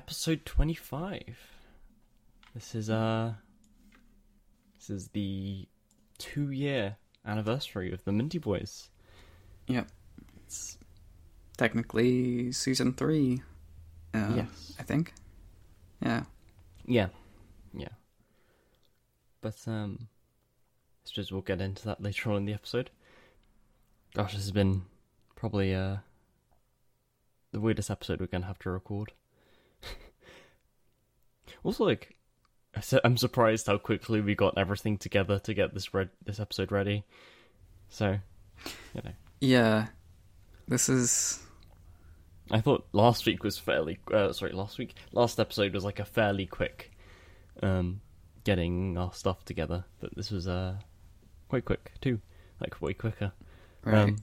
episode 25. This is uh this is the 2 year anniversary of the Minty Boys. Yep. It's technically season three. Uh, yes. I think. Yeah. Yeah. Yeah. But um I suppose we'll get into that later on in the episode. Gosh, this has been probably uh the weirdest episode we're gonna have to record. Also, like, I'm surprised how quickly we got everything together to get this red this episode ready. So, you know, Yeah. This is. I thought last week was fairly. Uh, sorry, last week, last episode was like a fairly quick, um, getting our stuff together. But this was uh, quite quick too, like way quicker. Right. Um,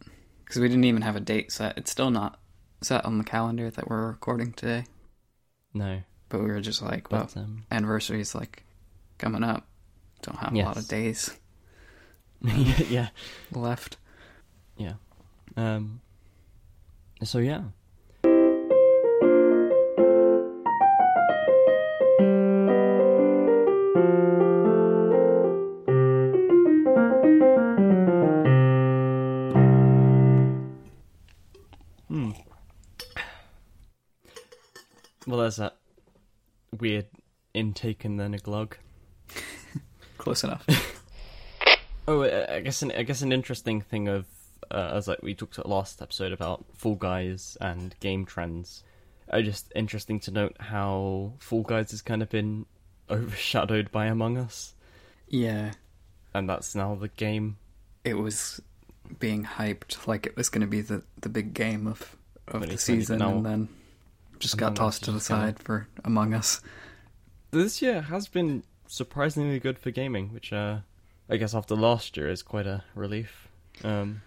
Because we didn't even have a date set. It's still not set on the calendar that we're recording today. No, But we were just like, well, but um, anniversary is like coming up. Don't have a lot of days yeah, left. yeah. Um. So yeah. Hmm. Well, there's that weird intake and then a glug. Close enough. Oh, I guess an I guess an interesting thing of uh, as like we talked last episode about Fall Guys and game trends. Uh, just interesting to note how Fall Guys has kind of been overshadowed by Among Us, yeah. and that's now the game. It was being hyped like it was going to be the, the big game of, of the it's not even season now. and then just got tossed to the side for Among Us. This year has been surprisingly good for gaming, which uh, I guess after last year is quite a relief. Um,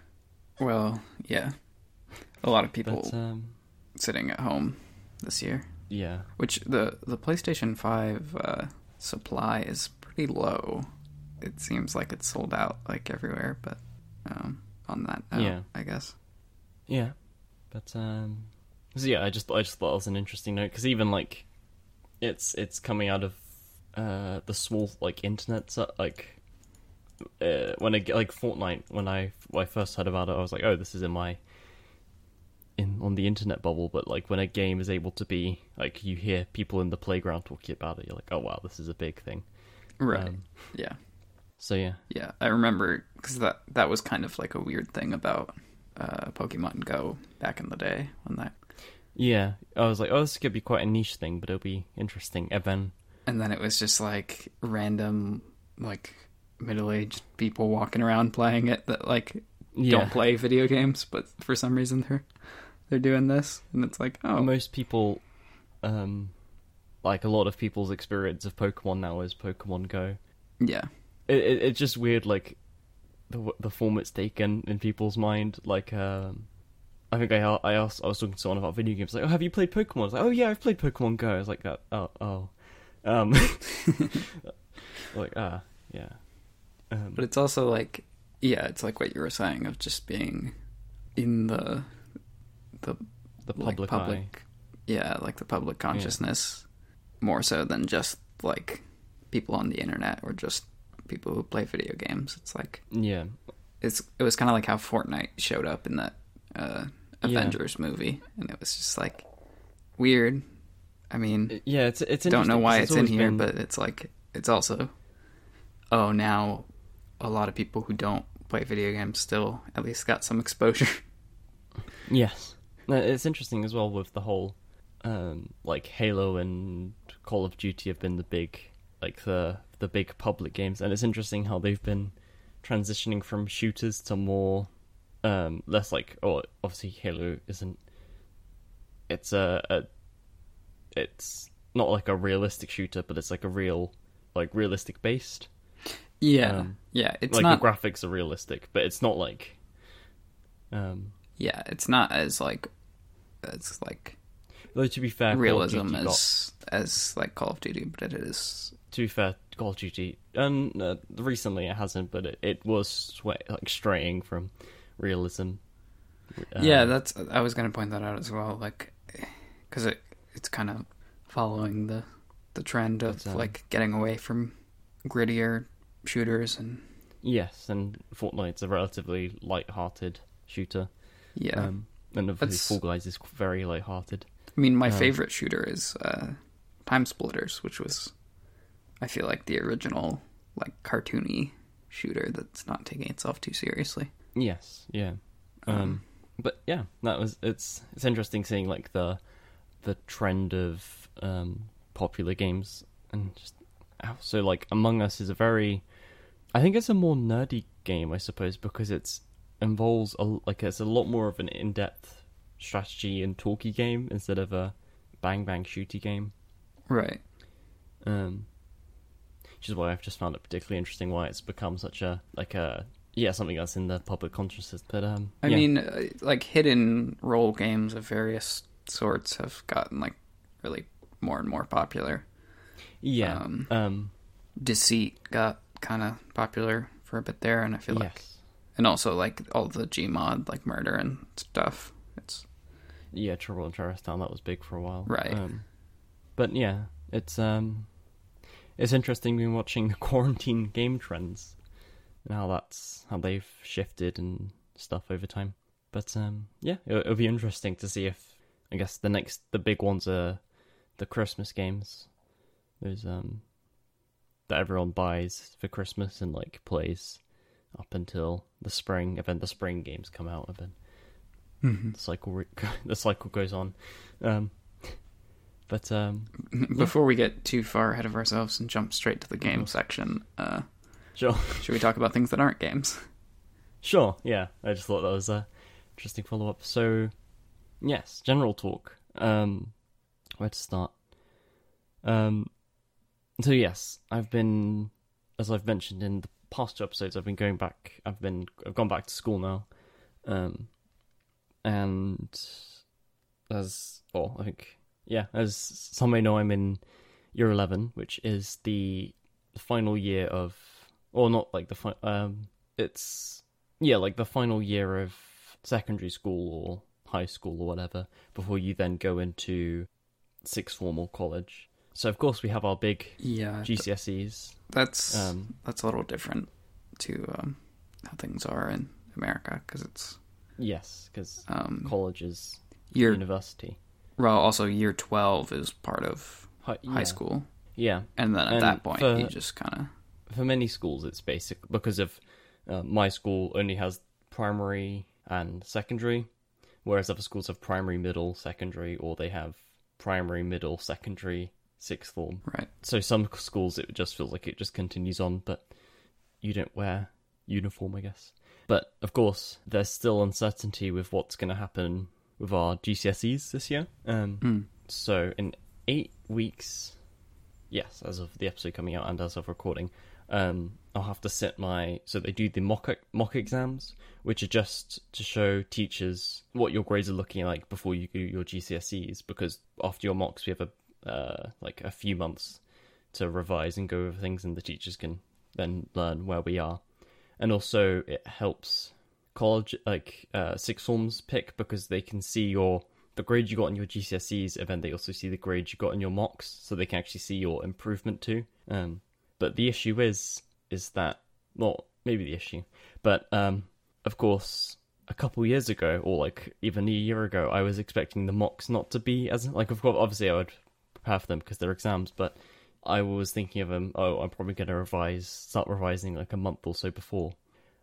Well, yeah. A lot of people but um, sitting at home this year. yeah, Which the the PlayStation 5 uh, supply is pretty low. It seems like it's sold out like everywhere, but um, on that note, Yeah. I guess. Yeah, but um, so yeah, I just I just thought it was an interesting note because even like, it's it's coming out of uh the small like internet so, like uh, when I get like Fortnite when I when I first heard about it I was like oh this is in my in on the internet bubble but like when a game is able to be like you hear people in the playground talking about it you're like oh wow this is a big thing Right. Um, yeah. so yeah Yeah. I remember because that that was kind of like a weird thing about uh, Pokemon Go back in the day when that, yeah. I was like oh this could be quite a niche thing but it'll be interesting. And then and then it was just like random like middle aged people walking around playing it that like yeah. don't play video games, but for some reason they're they're doing this, and it's like, oh, most people um like a lot of people's experience of pokemon now is pokemon go. Yeah, it, it, it's just weird like the the form it's taken in people's mind like um i think i i asked i was talking to someone about video games like oh have you played pokemon? I was like oh yeah i've played pokemon go. I was like that oh oh. Um like ah yeah. Um, but it's also like, yeah, it's like what you were saying of just being in the the the like, public, public eye. Yeah, like the public consciousness more so than just like people on the internet or just people who play video games. It's like yeah. it's it was kind of like how Fortnite showed up in that uh, Yeah. Avengers movie, and it was just like weird. I mean, yeah it's it's don't know why 'cause it's in here, been- but it's like it's also oh now a lot of people who don't play video games still at least got some exposure. Yes, it's interesting as well with the whole, um, like Halo and Call of Duty have been the big, like the the big public games, and it's interesting how they've been transitioning from shooters to more, um, less like oh obviously Halo isn't. It's a, a it's not like a realistic shooter, but it's like a real, like realistic based. yeah, Um, yeah, it's like not the graphics are realistic, but it's not like, um, yeah, it's not as like it's like though to be fair, realism Duty got- as as like Call of Duty, but it is to be fair, Call of Duty, and uh, recently it hasn't, but it, it was sway, like straying from realism. yeah. Um, That's I was gonna point that out as well, like because it it's kind of following the the trend of um, like getting away from grittier shooters and Yes, and Fortnite's a relatively light-hearted shooter. yeah. Um, and obviously That's- Fall Guys is very light-hearted. I mean, my um, favorite shooter is uh, TimeSplitters, which was I feel like the original like cartoony shooter that's not taking itself too seriously. Yes, yeah. Um, Um, but yeah, that was it's it's interesting seeing like the the trend of um, popular games and just how- so like Among Us is a very I think it's a more nerdy game I suppose because it's involves a, like it's a lot more of an in-depth strategy and talky game instead of a bang bang shooty game. Right. Um, which is why I've just found it particularly interesting why it's become such a like a yeah something that's in the public consciousness. But um, I yeah. mean, uh, like hidden role games of various sorts have gotten like really more and more popular. yeah, um, um, Deceit got kind of popular for a bit there, and I feel like, and also like all the Gmod like murder and stuff. It's yeah, Trouble in Terrorist Town that was big for a while, Right. Um, but yeah, it's um, it's interesting been watching the quarantine game trends and how that's how they've shifted and stuff over time. But um, yeah, it'll, it'll be interesting to see if I guess the next the big ones are the Christmas games, those um that everyone buys for Christmas and like plays up until the spring, and then the spring games come out, and then the cycle re- the cycle goes on. Um, but um, before we get too far ahead of ourselves and jump straight to the game course. section. Uh, sure, should we talk about things that aren't games? sure, yeah. I just thought that was a interesting follow up. So, yes, general talk. Um, where to start? Um, so yes, I've been, as I've mentioned in the past two episodes, I've been going back. I've been, I've gone back to school now. Um, and as well, I think, yeah, as some may know, I'm in year eleven, which is the final year of, or not like the fi- um, it's yeah, like the final year of secondary school or high school or whatever before you then go into sixth form or college. So of course we have our big Yeah, GCSEs. that's Um, that's a little different to um, how things are in America because it's yes, because um, college is year university. well also year twelve is part of Hi- high yeah. school, Yeah, and then at And that point for- you just kind of for many schools it's basic because of uh, my school only has primary and secondary, whereas other schools have primary, middle, secondary, or they have primary, middle, secondary, sixth form. right. So some schools it just feels like it just continues on, but you don't wear uniform, I guess. But of course, there's still uncertainty with what's going to happen with our GCSEs this year. Um, Mm. so in eight weeks, yes, as of the episode coming out and as of recording, um, I'll have to sit my. So they do the mock mock exams, which are just to show teachers what your grades are looking like before you do your GCSEs. Because after your mocks, we have a uh, like a few months to revise and go over things, and the teachers can then learn where we are. And also, it helps college like uh, forms pick because they can see your the grade you got in your GCSEs, and then they also see the grade you got in your mocks, so they can actually see your improvement too. Um, but the issue is is that well, maybe the issue, but um, of course, a couple years ago, or like even a year ago, I was expecting the mocks not to be as like of course obviously I would prepare for them because they're exams, but I was thinking of them. Oh, I'm probably going to revise, start revising like a month or so before.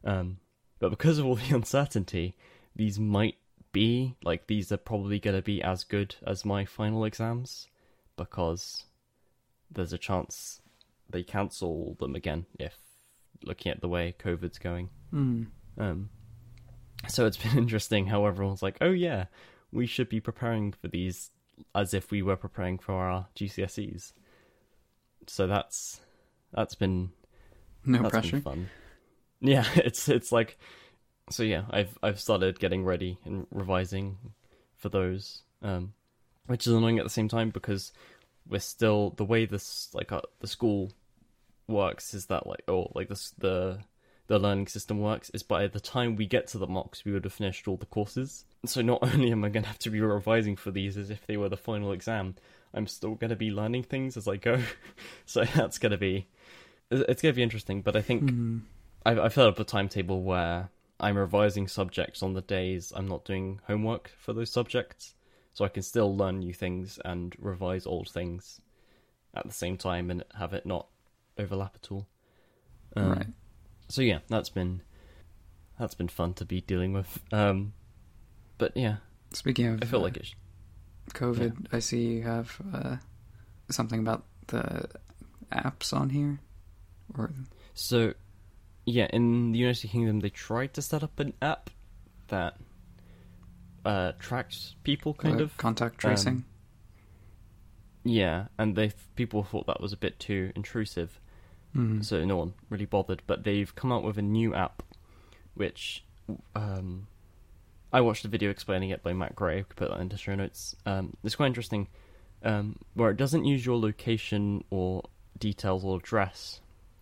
Um, but because of all the uncertainty, these might be like these are probably going to be as good as my final exams because there's a chance they cancel them again if looking at the way COVID's going. Mm. Um, so it's been interesting how everyone's like, oh yeah, we should be preparing for these as if we were preparing for our GCSEs. So that's that's been No that's pressure. been fun. Yeah, it's it's like so yeah, I've I've started getting ready and revising for those. Um which is annoying at the same time because we're still the way this like uh, the school works is that like oh like this the the learning system works is by the time we get to the mocks, we would have finished all the courses. So not only am I going to have to be revising for these as if they were the final exam, I'm still going to be learning things as I go. so that's going to be it's going to be interesting. But I think Mhm. I've, I've set up a timetable where I'm revising subjects on the days I'm not doing homework for those subjects, so I can still learn new things and revise old things at the same time and have it not overlap at all. Um, right. So yeah, that's been that's been fun to be dealing with. Um, but yeah, Speaking of I feel uh, like it's COVID, I see you have uh, something about the apps on here. Or So, yeah, in the United Kingdom, they tried to set up an app that uh, tracks people, kind uh, of. contact tracing. Yeah, and they people thought that was a bit too intrusive, Mhm. so no one really bothered. But they've come out with a new app, which um, I watched a video explaining it by Matt Gray. I could put that into show notes. Um, it's quite interesting, um, where it doesn't use your location or details or address,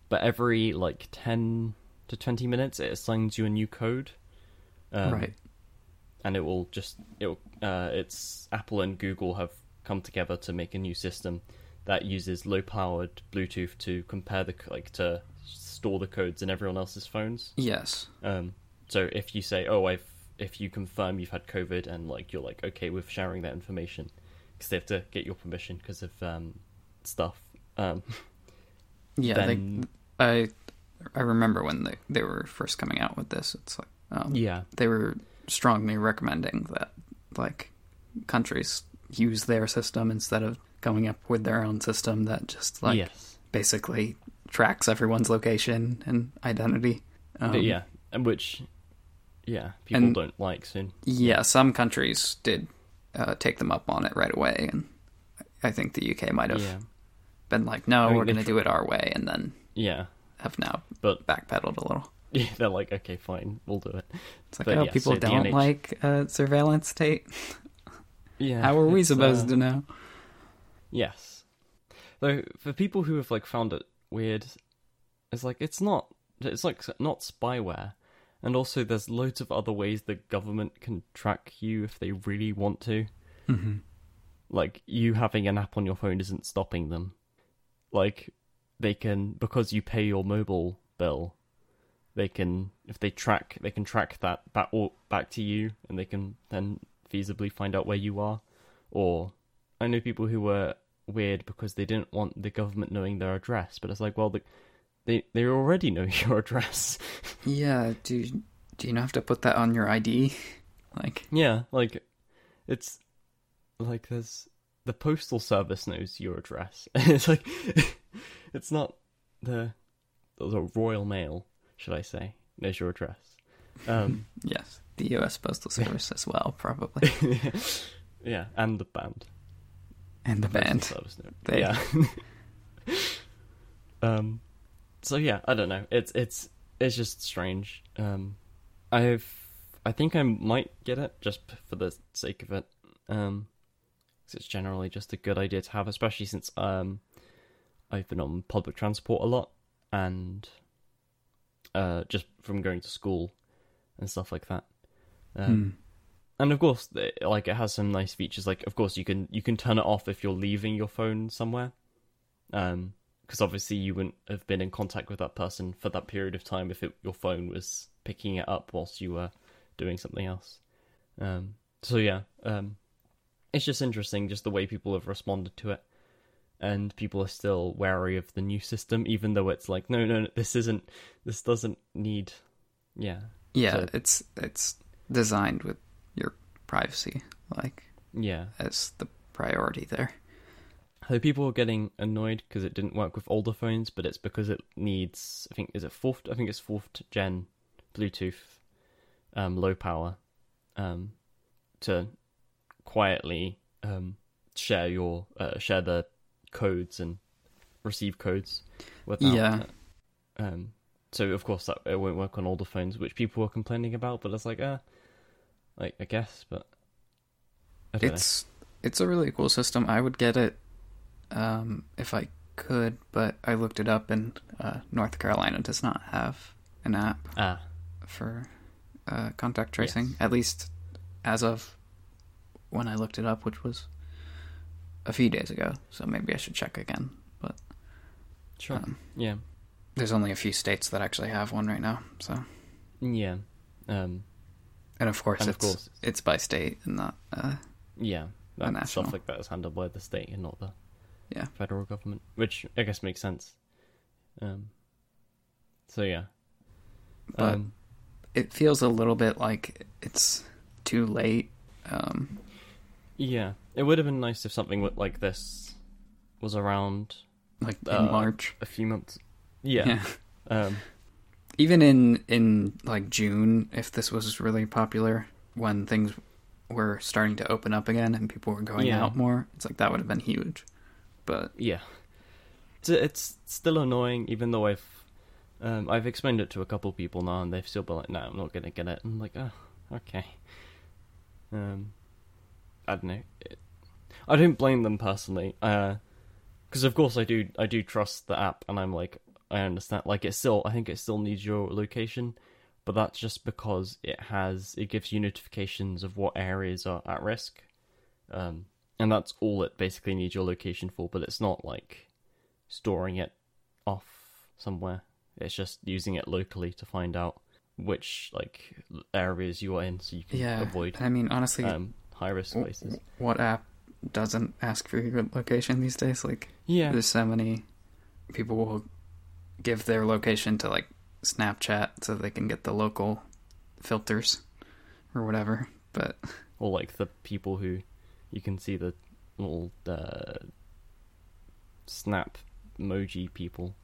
but every like ten to twenty minutes, it assigns you a new code. Um, right. And it will just it will, uh, it's Apple and Google have come together to make a new system that uses low powered Bluetooth to compare the like to store the codes in everyone else's phones. Yes. Um, so if you say, "Oh, I've," if you confirm you've had COVID and like you're like okay with sharing that information, because they have to get your permission because of um, stuff. Um, Yeah. then They, I I remember when they they were first coming out with this. It's like um, yeah, they were strongly recommending that like countries use their system instead of coming up with their own system that just like yes, basically tracks everyone's location and identity. Um, yeah, which yeah people and- don't like soon. Yeah, some countries did uh, take them up on it right away, and I think the UK might have Yeah, been like, "No, I mean, we're going to tr- do it our way," and then yeah, have now but backpedaled a little. Yeah, they're like, okay, fine, we'll do it. It's like, But oh, yeah, people so don't NH like uh, surveillance state. Yeah. How are we supposed uh, to know? Yes. Though for people who have like found it weird, it's like it's not. It's like not spyware, and also there's loads of other ways the government can track you if they really want to. Mm-hmm. Like you having an app on your phone isn't stopping them. Like they can because you pay your mobile bill. They can if they track they can track that back back to you, and they can then feasibly find out where you are. Or I know people who were weird because they didn't want the government knowing their address, but it's like, well, the, they they already know your address. Yeah. Do you, do you not have to put that on your ID? Like, yeah, like it's like there's the postal service knows your address. it's like it's not the the Royal Mail, should I say, There's your address. Um, yes, the U.S. Postal Service as well, probably, yeah, and the band. and the Postal band. Service know- They- Yeah. um. So yeah, I don't know. It's it's it's just strange. Um, I've I think I might get it just for the sake of it. Um, 'cause it's generally just a good idea to have, especially since um, I've been on public transport a lot and uh, just from going to school and stuff like that. Um, Hmm. and of course the- like it has some nice features like of course you can you can turn it off if you're leaving your phone somewhere um because obviously you wouldn't have been in contact with that person for that period of time if it, your phone was picking it up whilst you were doing something else um so yeah um it's just interesting just the way people have responded to it and people are still wary of the new system even though it's like no no, no this isn't this doesn't need yeah Yeah, So- it's it's designed with your privacy like yeah as the priority there. So people are getting annoyed because it didn't work with older phones, but it's because it needs, I think, is it fourth? I think it's fourth gen Bluetooth, um, low power, um, to quietly um share your uh, share the codes and receive codes without. Yeah. um. So of course that it won't work on older phones, which people are complaining about. But it's like, uh, like I guess, but I don't know. It's it's a really cool system. I would get it um, if I could, but I looked it up, and uh, North Carolina does not have an app Ah, for uh, contact tracing. At least as of when I looked it up, which was a few days ago. So maybe I should check again. But sure. um, yeah, there's only a few states that actually have one right now. So yeah, um, and of course And of it's course- it's by state and not uh, yeah. That national. stuff like that is handled by the state and not the Yeah. federal government, which I guess makes sense. Um, so yeah, But- um, it feels a little bit like it's too late. Um, yeah, it would have been nice if something like this was around like in Uh, March. a few months. Yeah, um, Even in in like June, if this was really popular when things were starting to open up again and people were going Yeah. out more, it's like that would have been huge. But yeah. It's, it's still annoying, even though I've um, I've explained it to a couple people now, and they've still been like, "No, I'm not gonna get it." I'm like, "Oh, okay." Um, I don't know. It, I don't blame them personally, because of course I do. I do trust the app, and I'm like, I understand. Like, it still, I think it still needs your location, but that's just because it has it gives you notifications of what areas are at risk, um, and that's all it basically needs your location for. But it's not like storing it off somewhere. It's just using it locally to find out which like areas you are in, so you can yeah, avoid I mean, honestly, um, high risk places. what app doesn't ask for your location these days? Like, Yeah, there's so many people will give their location to like Snapchat so they can get the local filters or whatever. But or like the people who you can see the little uh, snap emoji people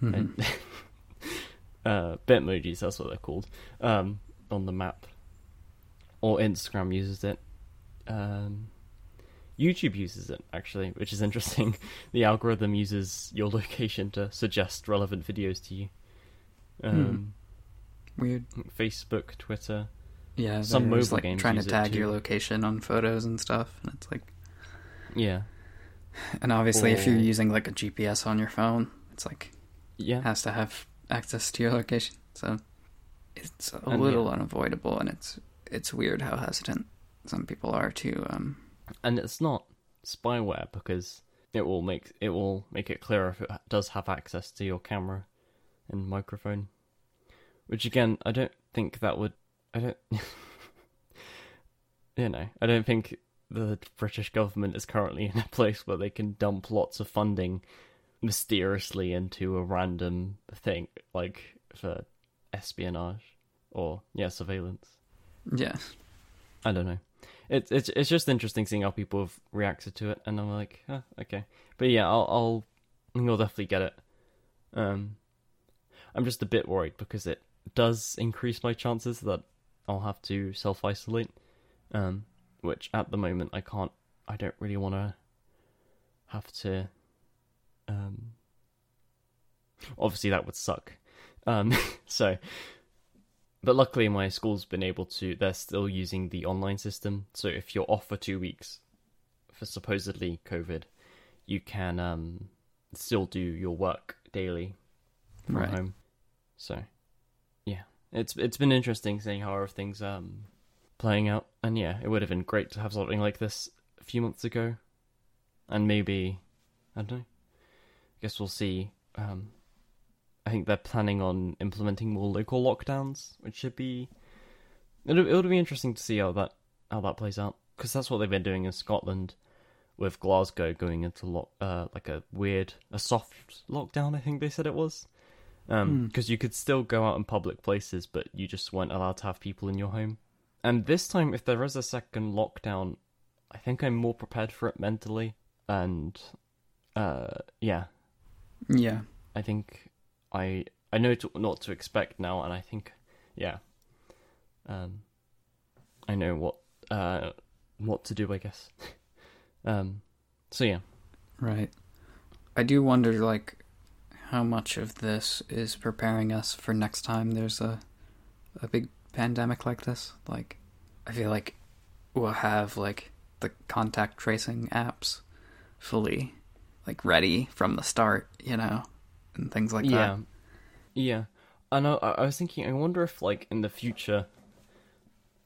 Mm-hmm. and uh, bitmojis that's what they're called um, on the map or instagram uses it um, youtube uses it actually which is interesting the algorithm uses your location to suggest relevant videos to you um, weird. facebook twitter Yeah, Some mobile like games trying to tag your location on photos and stuff, and it's like, yeah and obviously if you're using like a GPS on your phone, it's like yeah has to have access to your location. So it's a And, little yeah. unavoidable, and it's it's weird how hesitant some people are too. Um, and it's not spyware because it will make it will make it clear if it does have access to your camera and microphone. Which again, I don't think that would. I don't. you know, I don't think the British government is currently in a place where they can dump lots of funding mysteriously into a random thing like for espionage or yeah surveillance. yeah, I don't know. It's it's it's just interesting seeing how people have reacted to it, and I'm like, huh, okay. But yeah, I'll I'll I'll definitely get it. Um, I'm just a bit worried because it does increase my chances that I'll have to self isolate. Um, which at the moment I can't. I don't really want to have to. Um, obviously that would suck. Um, so but luckily, my school's been able to. They're still using the online system. So if you're off for two weeks for supposedly COVID, you can um, still do your work daily from Right. home. So yeah, it's it's been interesting seeing how everything's um, playing out. And yeah, it would have been great to have something like this a few months ago, and maybe I don't know. I guess we'll see. Um, I think they're planning on implementing more local lockdowns, which should be. It'll, it'll be interesting to see how that how that plays out because that's what they've been doing in Scotland, with Glasgow going into lock, uh, like a weird a soft lockdown. I think they said it was, because you could still go out in public places, but you just weren't allowed to have people in your home. And this time, if there is a second lockdown, I think I'm more prepared for it mentally, and uh, yeah, yeah, I think I I know to, not to expect now, and I think yeah, um, I know what uh what to do, I guess. um, so yeah, right. I do wonder, like, how much of this is preparing us for next time there's a a big pandemic like this. Like, I feel like we'll have like the contact tracing apps fully like ready from the start, you know, and things like yeah, that. yeah. I know. I, I was thinking. I wonder if, like, in the future,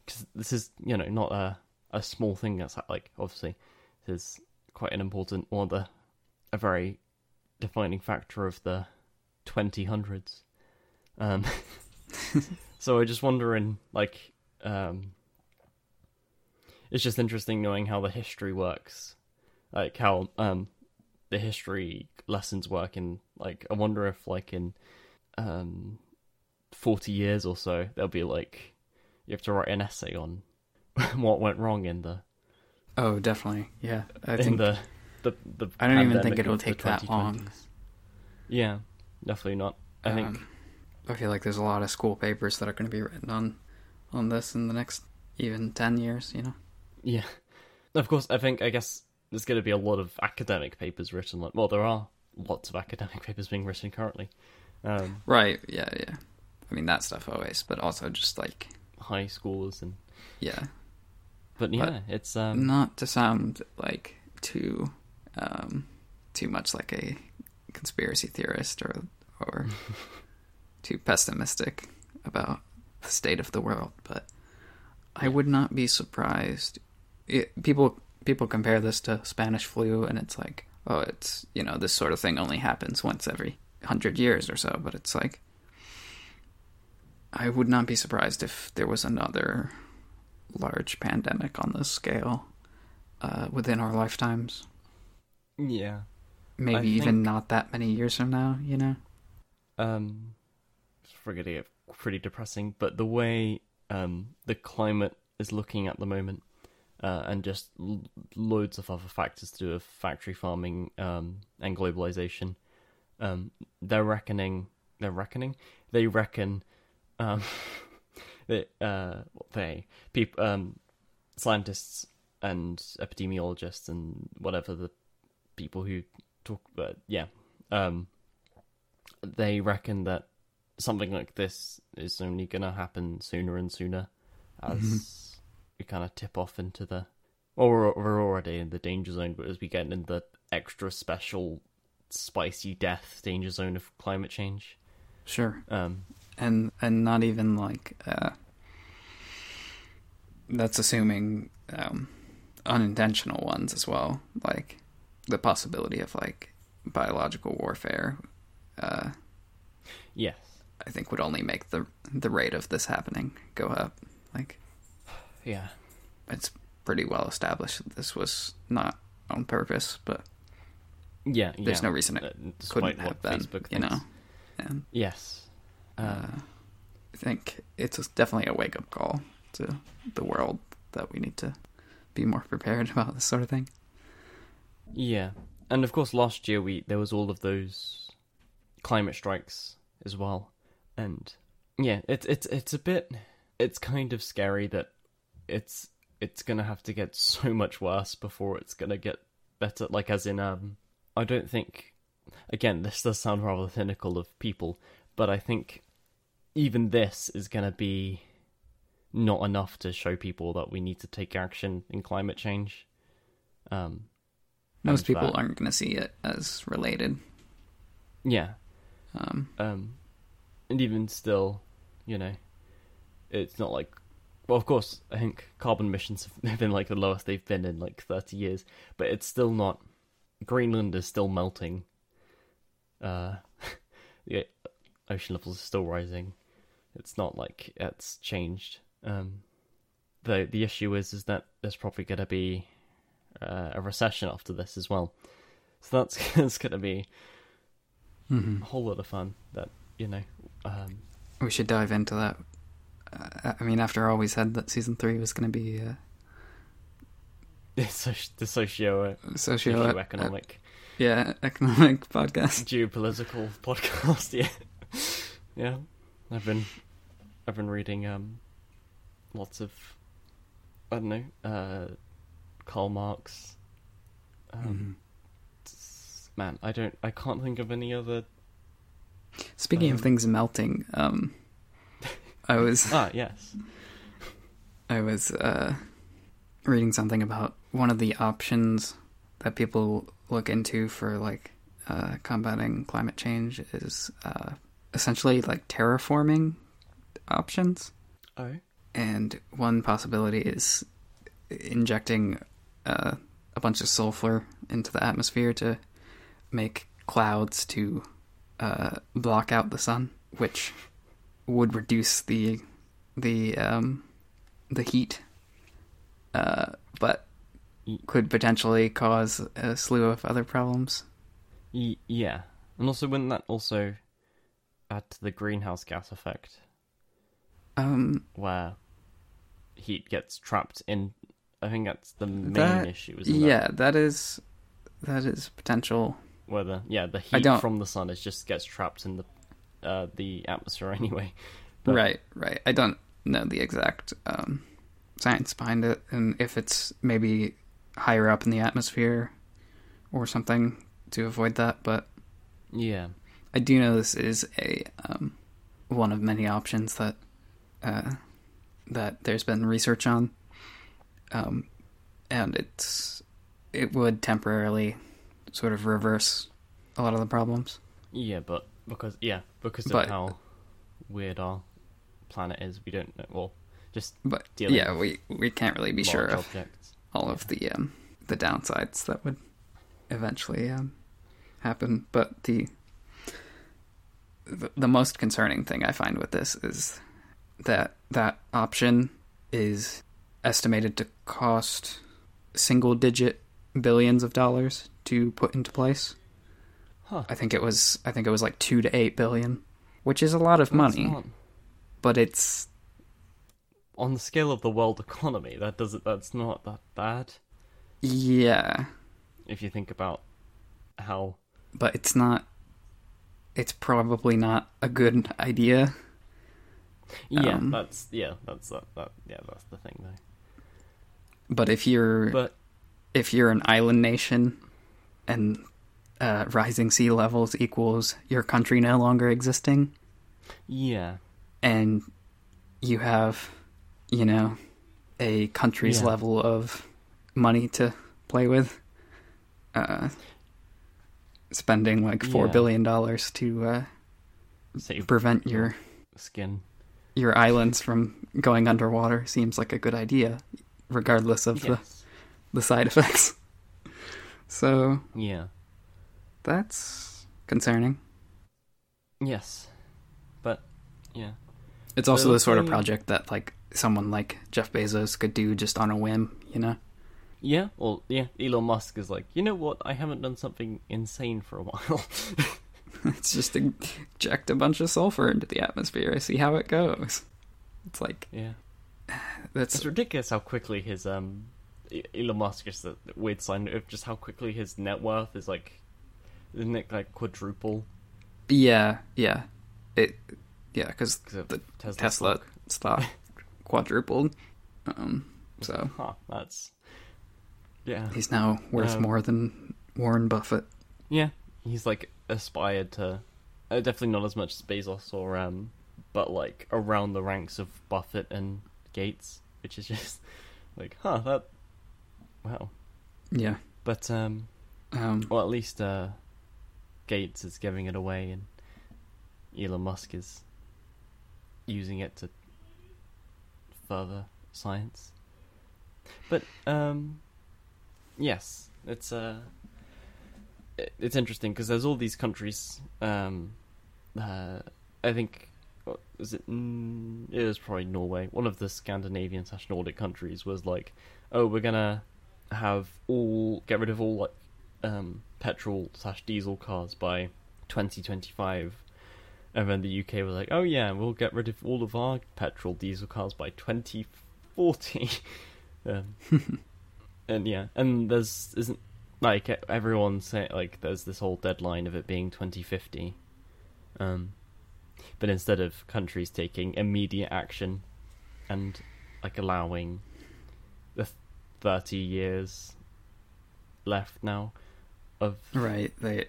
because this is, you know, not a a small thing. That's like obviously, this is quite an important or the a very defining factor of the 2000s. Um, so I just wondering, like, um, it's just interesting knowing how the history works, like how um the history lessons work, and like I wonder if like in um 40 years or so there'll be like you have to write an essay on what went wrong in the Oh, definitely. Yeah, I in think the the the I don't even think it'll take that long. Yeah, definitely not. I think Um, I feel like there's a lot of school papers that are going to be written on on this in the next even ten years. You know. Yeah. Of course, I think, I guess there's going to be a lot of academic papers written. Like, well, there are lots of academic papers being written currently. Um, Right. Yeah. Yeah. I mean that stuff always, but also just like high schools and, yeah, but yeah, it's um, not to sound like too um too much like a conspiracy theorist or or too pessimistic about the state of the world, but I would not be surprised. It, people people compare this to Spanish flu, and it's like, oh, it's you know this sort of thing only happens once every hundred years or so, but it's like. I would not be surprised if there was another large pandemic on this scale uh, within our lifetimes. yeah. Maybe I even think- not that many years from now, you know? Um, it's pretty, pretty depressing, but the way um, the climate is looking at the moment, uh, and just l- loads of other factors to do with factory farming um, and globalization, um, they're reckoning, they're reckoning, they reckon um, that uh, they people, um, scientists and epidemiologists and whatever the people who talk, uh, yeah, um, they reckon that something like this is only going to happen sooner and sooner as Mhm. We kind of tip off into the well we're, we're already in the danger zone but as we get in the extra special spicy death danger zone of climate change Sure. um And and not even like uh that's assuming um unintentional ones as well. Like the possibility of like biological warfare uh yes I think would only make the the rate of this happening go up. Like yeah. It's pretty well established that this was not on purpose, but yeah there's no reason it Uh, couldn't have been, Facebook you know. And yes. Uh, uh, I think it's definitely a wake up call to the world that we need to be more prepared about this sort of thing. Yeah, and of course, last year we there was all of those climate strikes as well, and yeah, it's it's it's a bit, it's kind of scary that it's it's gonna have to get so much worse before it's gonna get better. Like as in, um, I don't think. Again, this does sound rather cynical of people, but I think even this is gonna be not enough to show people that we need to take action in climate change. Um, Most people that- aren't going to see it as related. yeah, Um, um, and even still, you know, it's not like. Well, of course, I think carbon emissions have been like the lowest they've been in like thirty years, but it's still not. Greenland is still melting. Uh, the ocean levels are still rising. It's not like it's changed. Um, the the issue is is that there's probably going to be uh, a recession after this as well. So that's that's going to be mhm. a whole lot of fun that you know um We should dive into that. Uh, I mean, after all, we said that season three was going to be uh, the socio socio economic yeah, economic podcast. geopolitical podcast yeah yeah i've been i've been reading um lots of i don't know uh karl marx um Mhm. man i don't i can't think of any other Speaking of Um, things melting, um, I was ah yes I was uh, reading something about one of the options that people look into for like uh, combating climate change is uh, essentially like terraforming options. Oh. And one possibility is injecting uh, a bunch of sulfur into the atmosphere to make clouds to uh, block out the sun, which would reduce the the um, the heat, uh, but could potentially cause a slew of other problems. Y- yeah, and also wouldn't that also add to the greenhouse gas effect, Um, where heat gets trapped in? I think that's the main That- issue, isn't it? yeah, that is that is potential. Where the yeah the heat from the sun is just gets trapped in the uh, the atmosphere anyway. But- Right, right. I don't know the exact um, science behind it, and if it's maybe higher up in the atmosphere or something to avoid that. But Yeah. I do know this is a um, one of many options that uh, that there's been research on, um, and it's it would temporarily sort of reverse a lot of the problems. Yeah, but because yeah, because But- of how weird our planet is, we don't know. Well, just But Dealing yeah, we we can't really be sure of objects. all of the um, the downsides that would eventually um, happen. But the, the the most concerning thing I find with this is that that option is estimated to cost single digit billions of dollars to put into place. Huh. I think it was I think it was like 2 to 8 billion, which is a lot of That's money, not- but it's on the scale of the world economy, that doesn't. That's not that bad yeah, if you think about how. but it's not it's probably not a good idea. Yeah, Um, that's yeah, that's that, that. Yeah, that's the thing though. But if you're But if you're an island nation and uh, rising sea levels equals your country no longer existing, yeah, and you have, you know, a country's Yeah. level of money to play with, uh, spending like four Yeah. billion dollars to uh, save prevent your skin. your islands from going underwater seems like a good idea, regardless of the, the side effects. So Yeah. That's concerning. Yes. But yeah. It's also So the sort of project that like someone like Jeff Bezos could do just on a whim, you know? Yeah, well, yeah, Elon Musk is like, you know what? I haven't done something insane for a while. it's just inject a bunch of sulfur into the atmosphere, I see how it goes. It's like yeah. that's It's ridiculous how quickly his um Elon Musk is the weird sign of just how quickly his net worth is like isn't it like quadruple yeah, yeah. It yeah, because the Tesla, Tesla stock? stock quadrupled. Um, so Huh, that's yeah. he's now worth Um, more than Warren Buffett. Yeah, he's like aspired to uh, definitely not as much as Bezos or um, but like around the ranks of Buffett and Gates, which is just like, huh, that wow. Yeah. But um, Um, well, at least uh, Gates is giving it away, and Elon Musk is using it to further science. But um, yes, it's uh, it's interesting because there's all these countries. Um, uh, I think was it? Mm, it was probably Norway. One of the Scandinavian slash Nordic countries was like, "Oh, we're gonna have all get rid of all like um, petrol slash diesel cars by 2025." And then the UK was like, "Oh yeah, we'll get rid of all of our petrol diesel cars by 2040." um, and yeah, and there's isn't like everyone say like there's this whole deadline of it being 2050. Um, but instead of countries taking immediate action and like allowing the 30 years left now of right. They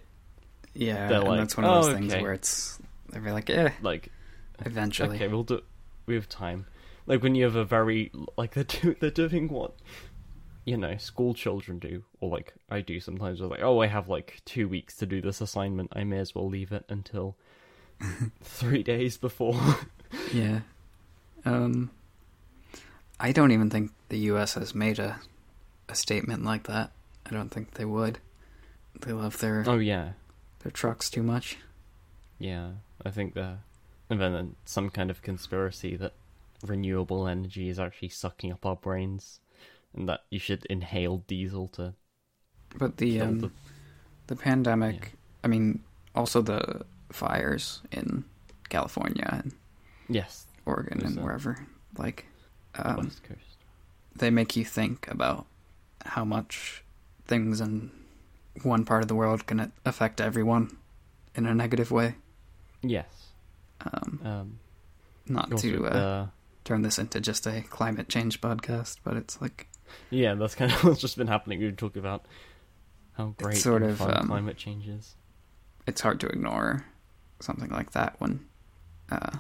yeah, They're and like, that's one of "Oh, those things okay." where it's they're like, eh, like eventually. okay we'll do we have time like when you have a very like they're do, they're doing what you know school children do or like I do sometimes they're like oh I have like 2 weeks to do this assignment I may as well leave it until three days before. Yeah. Um, I don't even think the U.S. has made a a statement like that. I don't think they would. They love their oh yeah, their trucks too much. yeah. I think the and then some kind of conspiracy that renewable energy is actually sucking up our brains, and that you should inhale diesel to But the um, the the pandemic. Yeah. I mean, also the fires in California and yes Oregon and a- wherever. Like, um, west coast. they make you think about how much things in one part of the world can affect everyone in a negative way. Yes. Um, Um, not also to uh, turn this into just a climate change podcast, but it's like Yeah, that's kind of what's just been happening. We were talking about how great sort of, um, climate change is. it's hard to ignore something like that when uh,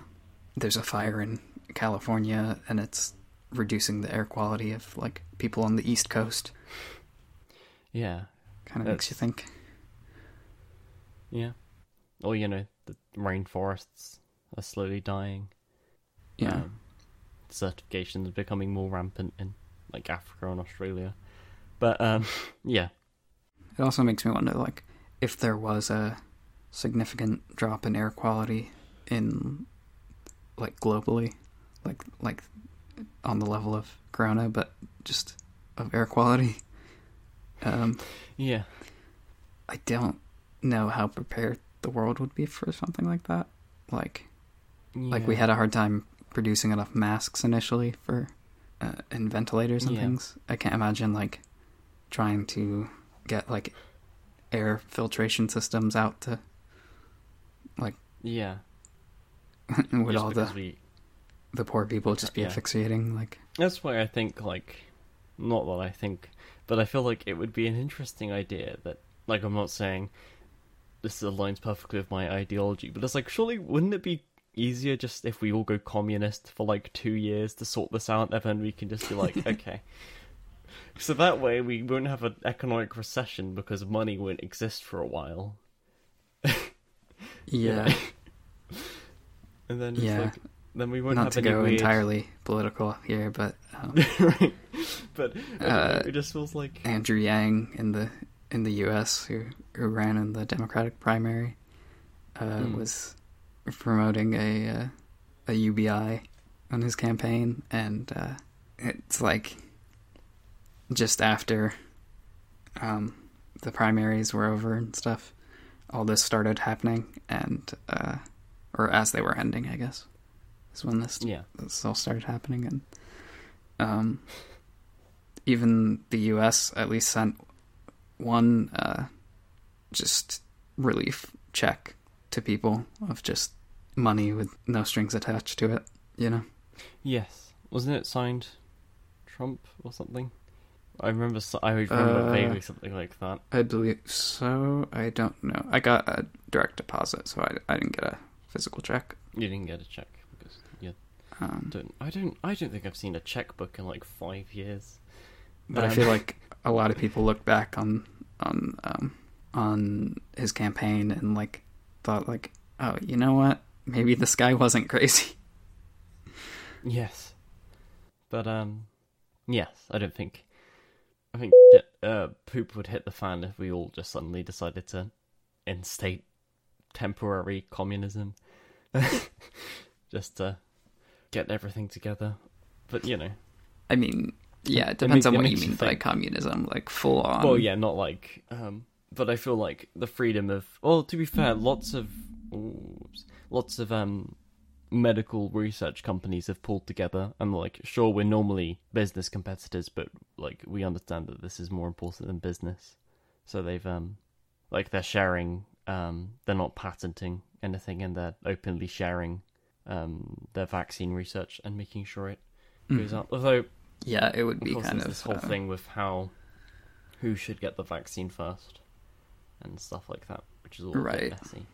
there's a fire in California and it's reducing the air quality of like people on the East Coast. Yeah, Kind of makes you think. yeah. Or you know, the rainforests are slowly dying. Yeah, Um, desertification is becoming more rampant in like Africa and Australia. But um, yeah, it also makes me wonder, like, if there was a significant drop in air quality in, like, globally, like, like on the level of Corona, but just of air quality. Um, yeah, I don't know how prepared the world would be for something like that. Like, like we had a hard time producing enough masks initially for uh, and ventilators and Yeah. things. I can't imagine like trying to get like air filtration systems out to like yeah. would just all the we the poor people just be Yeah. asphyxiating like That's why I think, like, not that I think, but I feel like it would be an interesting idea that, like, I'm not saying this aligns perfectly with my ideology, but it's like, surely wouldn't it be easier just if we all go communist for like two years to sort this out, and then we can just be like, okay. So that way we won't have an economic recession because money won't exist for a while. yeah and then Yeah. like, then we won't not have to any go entirely political here but um, right. But I don't know, Uh, it just feels like Andrew Yang in the in the U.S. who who ran in the Democratic primary uh, Hmm. was promoting a uh, a UBI on his campaign, and uh, it's like just after um, the primaries were over and stuff, all this started happening, and uh, or as they were ending, I guess, is when this yeah, this all started happening and um even the US at least sent one uh just relief check to people of just money with no strings attached to it, you know. yes, wasn't it signed Trump or something? I remember. I remember Uh, vaguely something like that. I believe so. I don't know. I got a direct deposit, so I, I didn't get a physical check. You didn't get a check because you Um, don't. I don't. I don't think I've seen a checkbook in like five years. But I Um, feel like a lot of people look back on on um, on his campaign and like thought like, oh, you know what? Maybe this guy wasn't crazy. Yes, but um, yes, I don't think. I think shit, uh, poop would hit the fan if we all just suddenly decided to instate temporary communism, just to get everything together. But you know, I mean, yeah, it It depends on what you makes you mean by communism, like full on. well, yeah, not like. Um, but I feel like the freedom of. Well, to be fair, lots of, oops, lots of um, medical research companies have pulled together. and like, sure, we're normally business competitors, but like, we understand that this is more important than business. So they've um, like they're sharing. Um, they're not patenting anything, and they're openly sharing um their vaccine research and making sure it goes Mhm. up. Although Yeah, it would of be course, kind of this whole uh, thing with how who should get the vaccine first and stuff like that, which is all a Right. messy.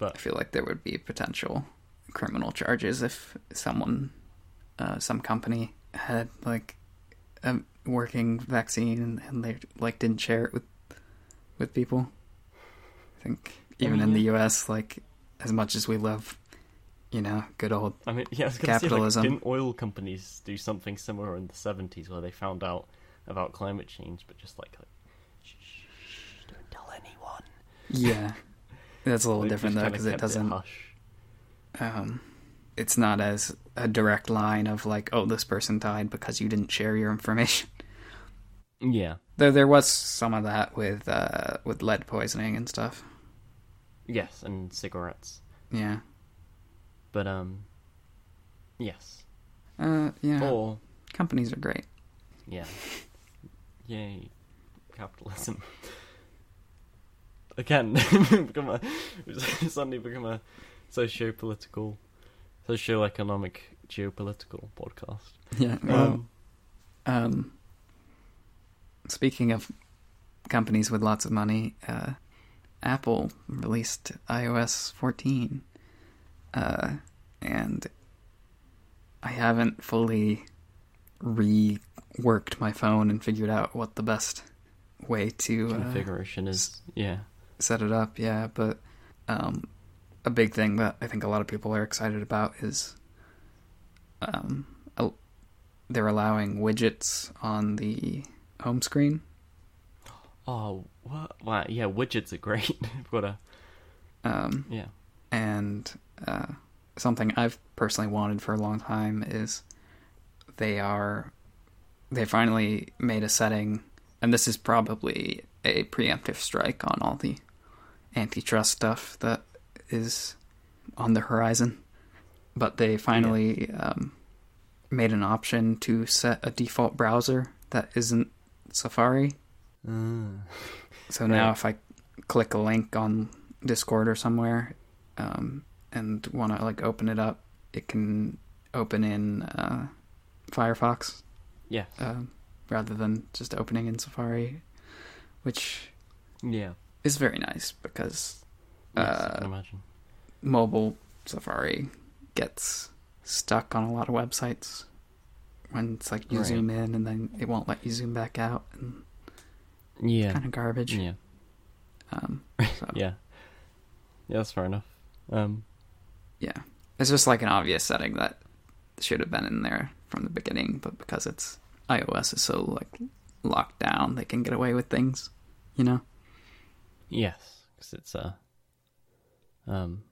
I feel like there would be potential criminal charges if someone, uh, some company had like a working vaccine and they like didn't share it with with people. I think even mean, in the. U.S., like as much as we love, you know, good old I mean, yeah, I Capitalism. Say, like, didn't oil companies do something similar in the seventies where they found out about climate change, but just like, like shh, shh, shh, don't tell anyone. yeah. That's a little different though because it doesn't. hush. um, it's not as a direct line of like, oh, this person died because you didn't share your information. Yeah, Though there was some of that with uh, with lead poisoning and stuff. yes, and cigarettes, Yeah. But um, yes, Uh, yeah. or Companies are great. yeah, yay, capitalism. Again, become a suddenly become a socio-political, socio-economic, geopolitical podcast. Yeah. Well, Um, um, speaking of companies with lots of money, uh, Apple released iOS 14, uh, and I haven't fully reworked my phone and figured out what the best way to uh, configuration is yeah. set it up. Yeah, but um, a big thing that I think a lot of people are excited about is um, they're allowing widgets on the home screen. Oh, what? Wow, yeah, widgets are great. I've got a Um, yeah. and uh, something I've personally wanted for a long time is they are they finally made a setting, and this is probably a preemptive strike on all the antitrust stuff that is on the horizon. But they finally um, made an option to set a default browser that isn't Safari. Uh, So now, Right. if I click a link on Discord or somewhere, um, and want to like open it up, it can open in uh, Firefox yeah, um, rather than just opening in Safari, which yeah. is very nice because Yes, uh, mobile Safari gets stuck on a lot of websites when it's like you Right. zoom in and then it won't let you zoom back out and Yeah, kind of garbage. yeah, Um, so, yeah. Yeah, that's fair enough. Um, yeah, it's just like an obvious setting that should have been in there from the beginning, but because it's iOS is so like locked down, they can get away with things, you know. yes, because it's uh, um,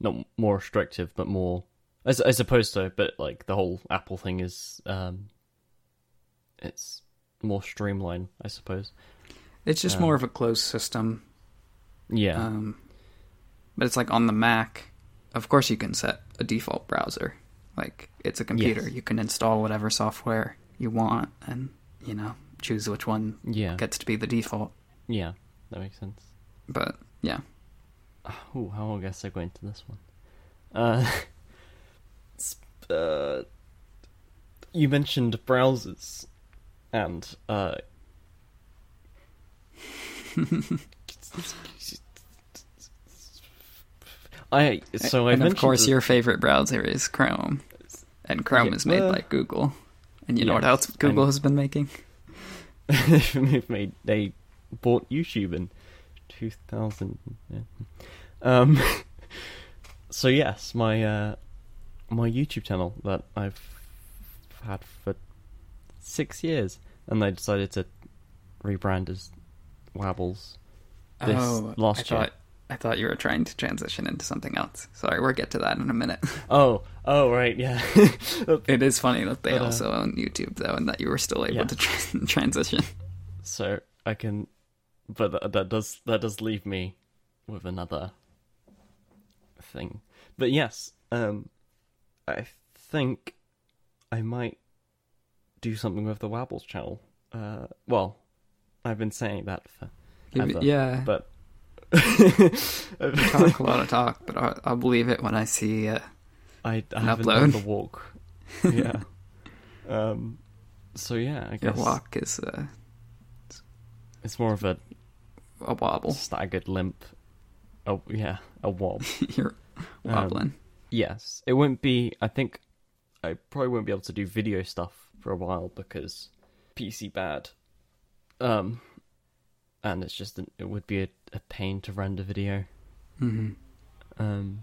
not more restrictive, but more as I suppose so. But like the whole Apple thing is um, it's more streamlined, I suppose. It's just Um, more of a closed system. Yeah, Um, but it's like on the Mac, of course you can set a default browser. Like it's a computer, Yes. you can install whatever software you want, and you know choose which one yeah, gets to be the default. yeah. That makes sense. But yeah, Ooh, how I guess I go into this one? Uh, uh, you mentioned browsers, and uh, I so I and of course the- your favorite browser is Chrome, and Chrome Yeah, is made uh, by Google. And you know what else Google has been making? they've made they bought YouTube in 2000. Yeah. Um, so yes, my uh, my YouTube channel that I've had for six years, and they decided to rebrand as Wabbles this oh, last I year. thought I thought you were trying to transition into something else. Sorry, we'll get to that in a minute. Oh, oh right, yeah. it is funny that they But, uh, also own YouTube though, and that you were still able Yeah. to tra- transition. so I can, but that, that does that does leave me with another thing. But yes, um, I think I might do something with the Wabbles channel. Uh, well, I've been saying that for ever, yeah, but talk a lot of talk, but I'll, I'll believe it when I see. Uh, I, I haven't upload. done the walk. Yeah. um. So yeah, I guess walk is uh, it's more of a a wobble. staggered limp. Oh yeah, a wob. You're Um, wobbling. Yes, it won't be. I think I probably won't be able to do video stuff for a while because PC bad. Um, and it's just an, it would be a, a pain to render video. hmm Um,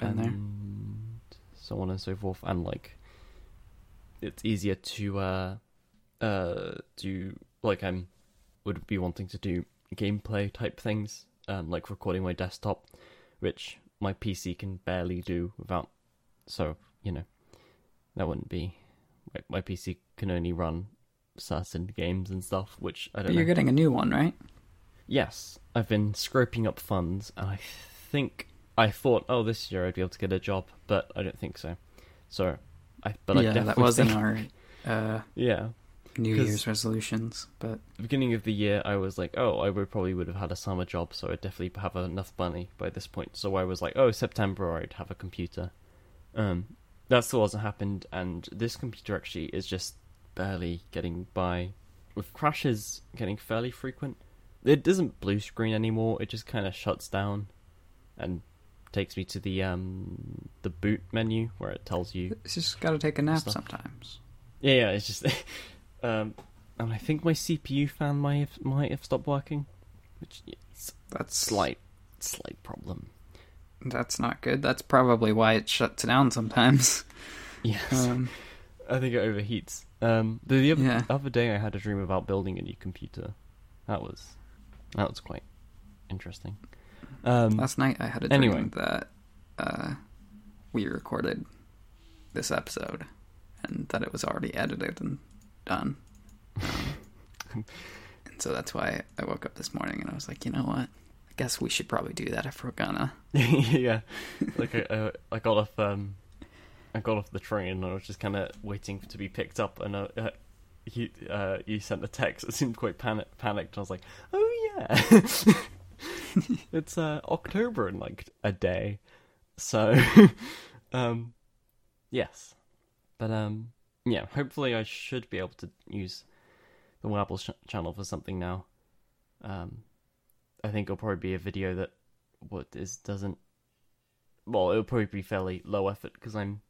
Been there. and so on and so forth, and like it's easier to uh uh do like I'm would be wanting to do gameplay type things, um, like recording my desktop, which my PC can barely do without. So you know, that wouldn't be. My, my PC can only run certain games and stuff, which I don't know. you're know. getting a new one, right? Yes, I've been scraping up funds, and I think I thought, oh, this year I'd be able to get a job, but I don't think so. So, I but I yeah, definitely that was in our uh, yeah. New Year's resolutions. But The beginning of the year, I was like, oh, I would probably would have had a summer job, so I'd definitely have enough money by this point. So I was like, oh, September I'd have a computer. Um, that still hasn't happened, and this computer actually is just barely getting by. With crashes getting fairly frequent, it doesn't blue screen anymore. It just kind of shuts down, and takes me to the um the boot menu where it tells you it's just got to take a nap Stuff. sometimes. yeah, yeah, it's just, um, and I think my CPU fan might have might have stopped working, which is That's a slight slight problem. That's not good. That's probably why it shuts down sometimes. Yes, Um, I think it overheats. Um, the, the other, Yeah. other day I had a dream about building a new computer. That was that was quite interesting. Um, last night I had a dream Anyway. that uh, we recorded this episode and that it was already edited and done. And so that's why I woke up this morning and I was like, you know what? I guess we should probably do that if we're gonna. yeah, like I, I, I got off um, I got off the train and I was just kind of waiting to be picked up, and uh, you uh, you sent a text that seemed quite panic panicked. I was like, oh yeah, it's uh, October in like a day, so um, yes, but um, yeah, hopefully I should be able to use the Wabble ch- channel for something now. Um, I think it'll probably be a video that what is doesn't well it'll probably be fairly low effort because i'm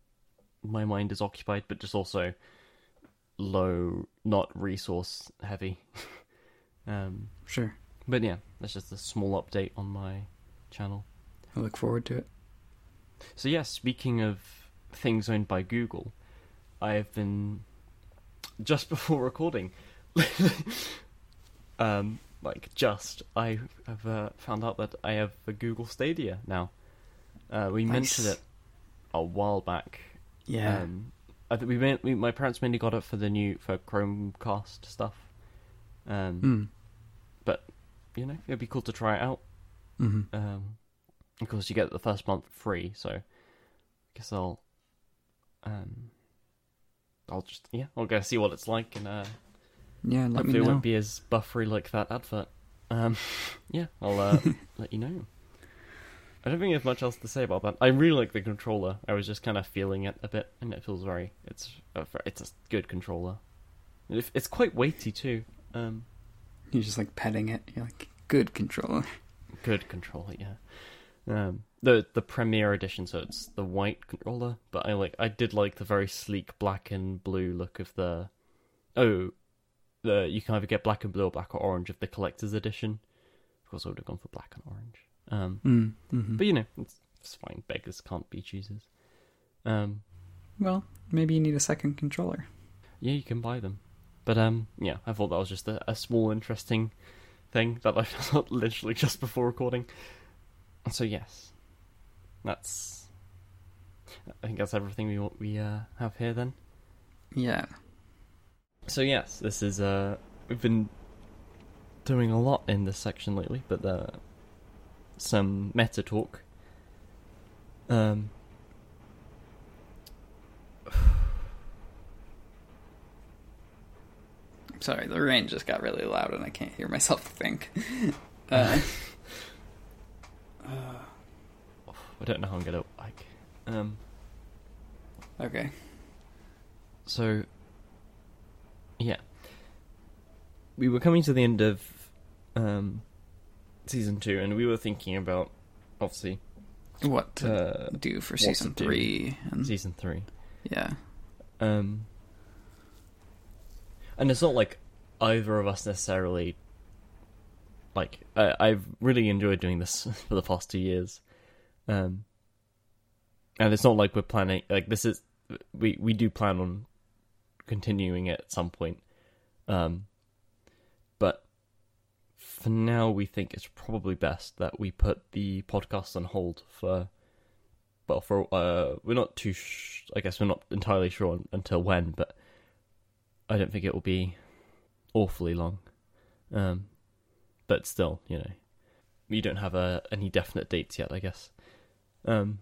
my mind is occupied but just also low not resource heavy um Sure. but yeah that's just a small update on my channel I look forward to it. so yeah speaking of things owned by google i have been just before recording um like just i have uh, found out that i have a google stadia now uh, we mentioned it a while back Yeah. um i think we, we my parents mainly got it for the new for chromecast stuff um mm. you know it'd be cool to try it out hmm um, of course, you get the first month free, so I guess I'll, um, I'll just yeah, I'll go see what it's like, and uh, Yeah, let hopefully it won't be as buffery like that advert. Um, yeah, I'll uh, let you know. I don't think there's much else to say about that. I really like the controller. I was just kind of feeling it a bit, and it feels very. It's a, it's a good controller. It's quite weighty too. Um, You're just like petting it. You're like, good controller. good controller, yeah. Um, the the Premiere Edition, so it's the white controller. But I like, I did like the very sleek black and blue look of the. Oh, the you can either get black and blue or black or orange of the collector's edition. Course, I would have gone for black and orange. Um, Mm. hmm but you know, it's, it's fine. Beggars can't be choosers. Um, Well, maybe you need a second controller. yeah, you can buy them. But um, yeah, I thought that was just a, a small interesting thing that I found out literally just before recording. So yes, that's. I think that's everything we we uh, have here then. Yeah. So yes, this is uh we've been doing a lot in this section lately, but uh, some meta talk. Um. Sorry, the rain just got really loud and I can't hear myself think. Uh, I don't know how I'm gonna like. Um. okay. So, yeah, we were coming to the end of um, season two, and we were thinking about obviously What to uh, do for season three? And season three. yeah, Um, and it's not like either of us necessarily. Like I, I've really enjoyed doing this for the past two years, um, and it's not like we're planning like this is we we do plan on continuing it at some point, um, for now we think it's probably best that we put the podcast on hold for well for uh we're not too sh- I guess we're not entirely sure until when, but I don't think it will be awfully long. Um, but still, you know, we don't have a any definite dates yet, I guess. Um,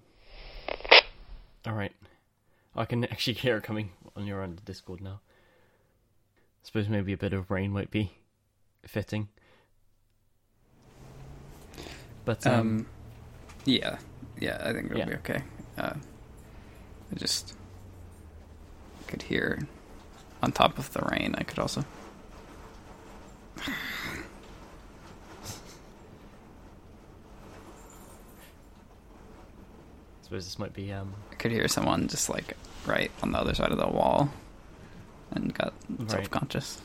all right, I can actually hear it coming on your end of Discord now. I suppose maybe a bit of rain might be fitting. But um, Um, yeah, yeah, I think it'll Yeah. be okay. Uh, I just could hear on top of the rain. I could also. I suppose this might be um I could hear someone just like right on the other side of the wall, and got Right. self-conscious.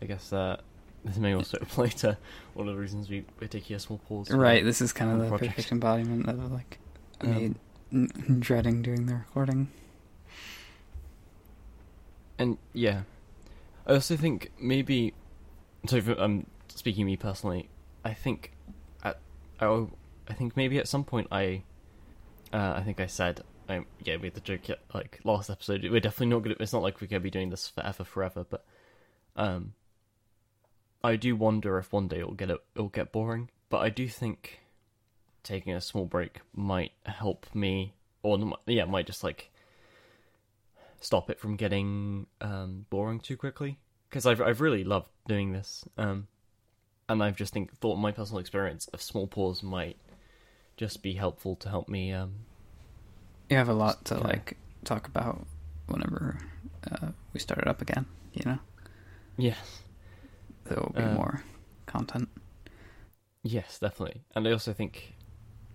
I guess uh, this may also apply to one of the reasons we, we're taking a small pause. Right, this is kind of the project. perfect embodiment of like me Um, n- dreading doing the recording. And yeah, I also think maybe. So I'm speaking me personally, I think at I, I think maybe at some point I, uh, I think I said I yeah we had the joke yet, like last episode we're definitely not gonna. It's not like we're gonna be doing this forever forever, but um, I do wonder if one day it'll get it'll get boring. But I do think taking a small break might help me, or yeah, might just like stop it from getting um, boring too quickly. Because I've I've really loved doing this, um, and I've just think thought my personal experience of small pause might just be helpful to help me. Um, You have a lot to kinda- like talk about whenever uh, we start it up again. You know, yes, there will be Um, more content. yes, definitely. And I also think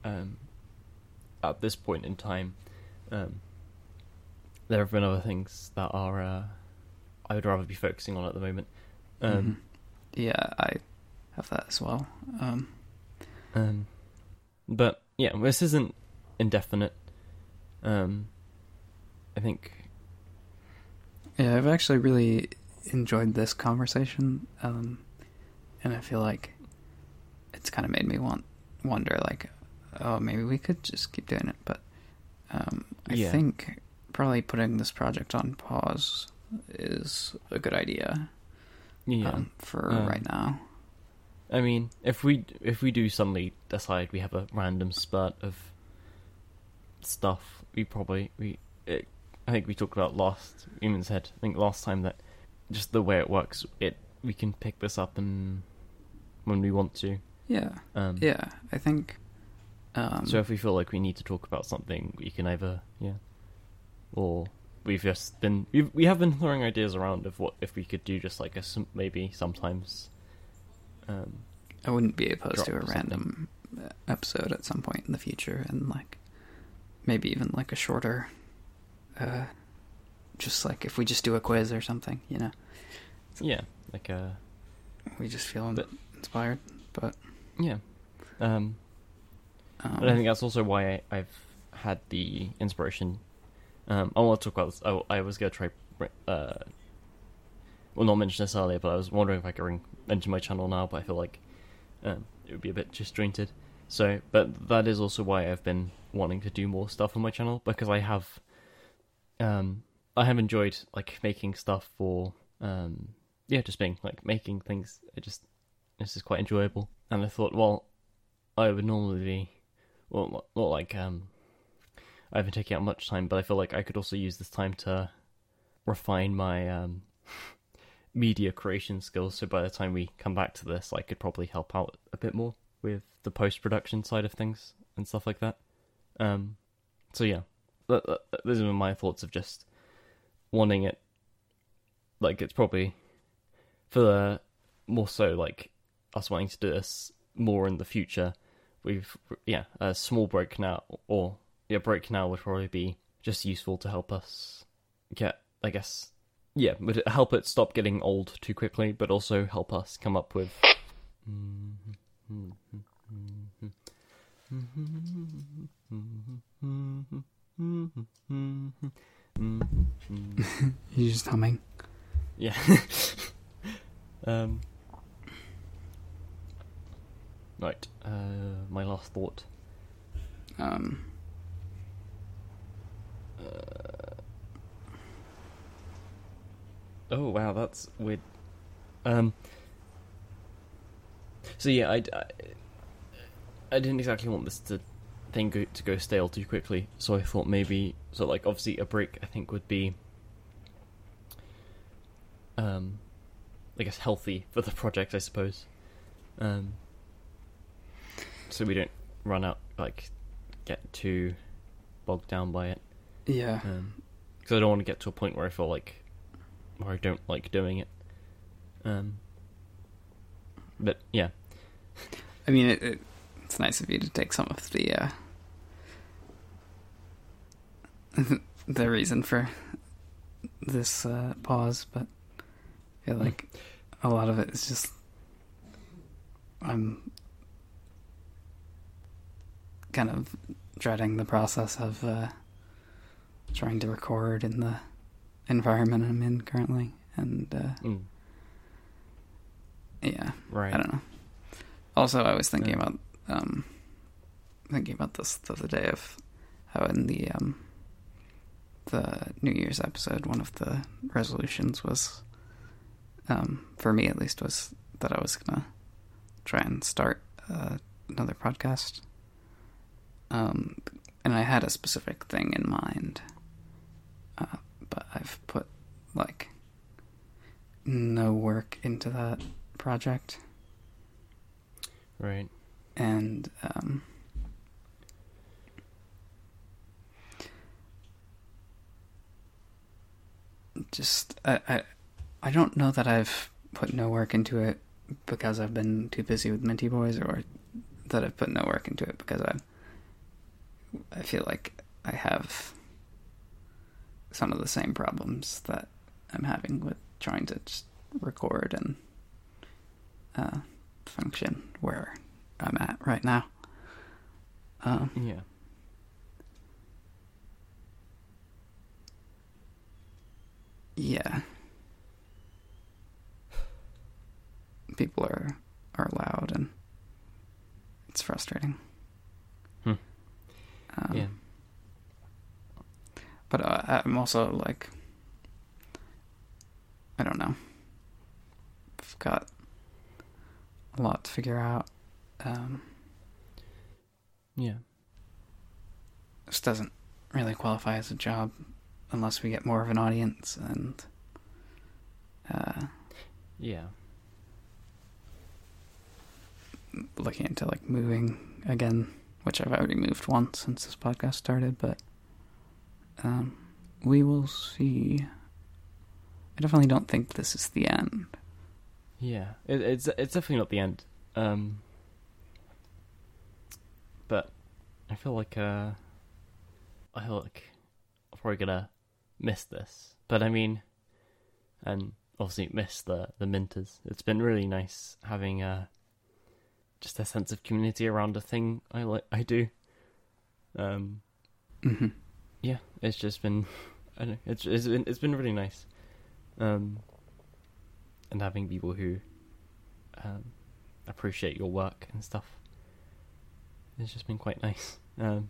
um, at this point in time, um, there have been other things that are uh, I would rather be focusing on at the moment. Um, Mhm. Yeah, I have that as well. Um, Um, but yeah, this isn't indefinite. Um, I think yeah, I've actually really enjoyed this conversation, um, and I feel like it's kind of made me want wonder, like, oh, maybe we could just keep doing it. But um, I Yeah. think probably putting this project on pause is a good idea yeah. um, for Um, right now. I mean, if we if we do suddenly decide we have a random spurt of stuff, we probably we it, I think we talked about last Human's Head. I think last time that just the way it works, it we can pick this up and when we want to. Yeah, Um, yeah, I think. Um, So if we feel like we need to talk about something, we can either yeah, or we've just been we've, we have been throwing ideas around of what if we could do just like a maybe sometimes. Um, I wouldn't be opposed to a something. random uh, episode at some point in the future, and like maybe even like a shorter, uh, just like if we just do a quiz or something, you know, yeah, like uh we just feel But- inspired. But yeah. Um, um, But I think that's also why I, I've had the inspiration. Um, I want to talk about this. I, I was going to try, uh, well, not mention this earlier, but I was wondering if I could ring, mention my channel now, but I feel like um, it would be a bit disjointed. So, but that is also why I've been wanting to do more stuff on my channel because I have, um, I have enjoyed like making stuff for, um, yeah, just being like making things. It just this is quite enjoyable, and I thought, well, I would normally be well, not, like um, I haven't taken out much time, but I feel like I could also use this time to refine my um, media creation skills. So by the time we come back to this, I could probably help out a bit more with the post production side of things and stuff like that. Um, so yeah, th- th- those are my thoughts of just wanting it like it's probably for the more so like us wanting to do this more in the future. We've yeah a small break now or yeah break now would probably be just useful to help us get i guess yeah would it help it stop getting old too quickly but also help us come up with He's just humming. Yeah. um. Right. Uh, my last thought. Um, Oh wow, that's weird. Um. So yeah, I, I, I didn't exactly want this to thing go, to go stale too quickly, so I thought maybe so like obviously a break I think would be um I guess healthy for the project I suppose. Um so we don't run out like get too bogged down by it. yeah. Um 'cause I don't want to get to a point where I feel like where I don't like doing it. Um but yeah. I mean, it, it, it's nice of you to take some of the uh, the reason for this uh, pause, but I feel like a lot of it is just I'm kind of dreading the process of uh, trying to record in the environment I'm in currently, and uh, Mm, yeah, right. I don't know. Also, I was thinking Yeah. about um, thinking about this the other day of how in the um, the New Year's episode, one of the resolutions was, um, for me at least, was that I was gonna try and start uh, another podcast. Um, and I had a specific thing in mind, uh, but I've put like no work into that project Right. and um, just I, I I don't know that I've put no work into it because I've been too busy with Minty Boys, or that I've put no work into it because I I feel like I have some of the same problems that I'm having with trying to record and uh, function where I'm at right now. Um, Yeah. Yeah. People are are loud and it's frustrating. Hmm. Um, yeah. But uh, I'm also like, I don't know. I've got a lot to figure out. Um, Yeah. this doesn't really qualify as a job unless we get more of an audience and uh, Yeah. looking into like moving again, which I've already moved once since this podcast started, but um, we will see. I definitely don't think this is the end. Yeah. It, it's it's definitely not the end. Um. But I feel like uh, I feel like I'm probably gonna miss this. But I mean, and obviously miss the the minters. It's been really nice having uh just a sense of community around a thing I like I do. Um. hmm yeah, it's just been, I don't know, it's it's been it's been really nice, um, and having people who, um, appreciate your work and stuff. It's just been quite nice, um,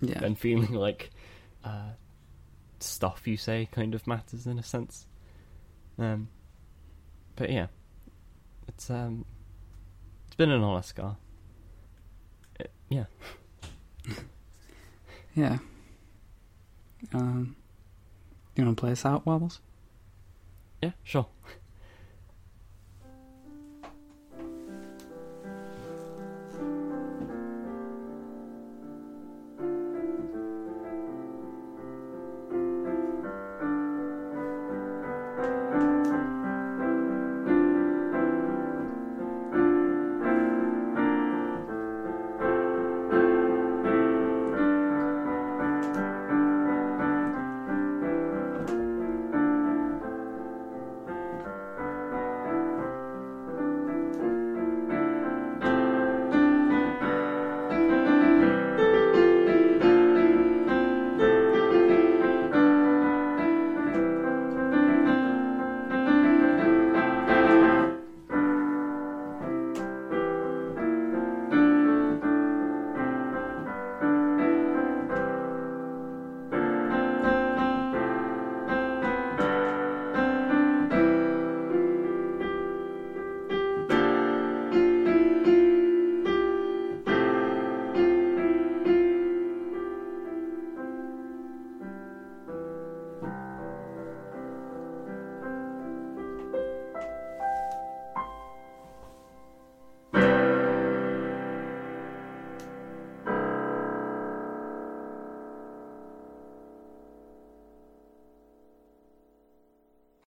Yeah. and feeling like, uh, stuff you say kind of matters in a sense, um, but yeah, it's um, it's been an honest scar. It, yeah, Yeah. Um, you want to play us out, Wabbles? yeah, sure.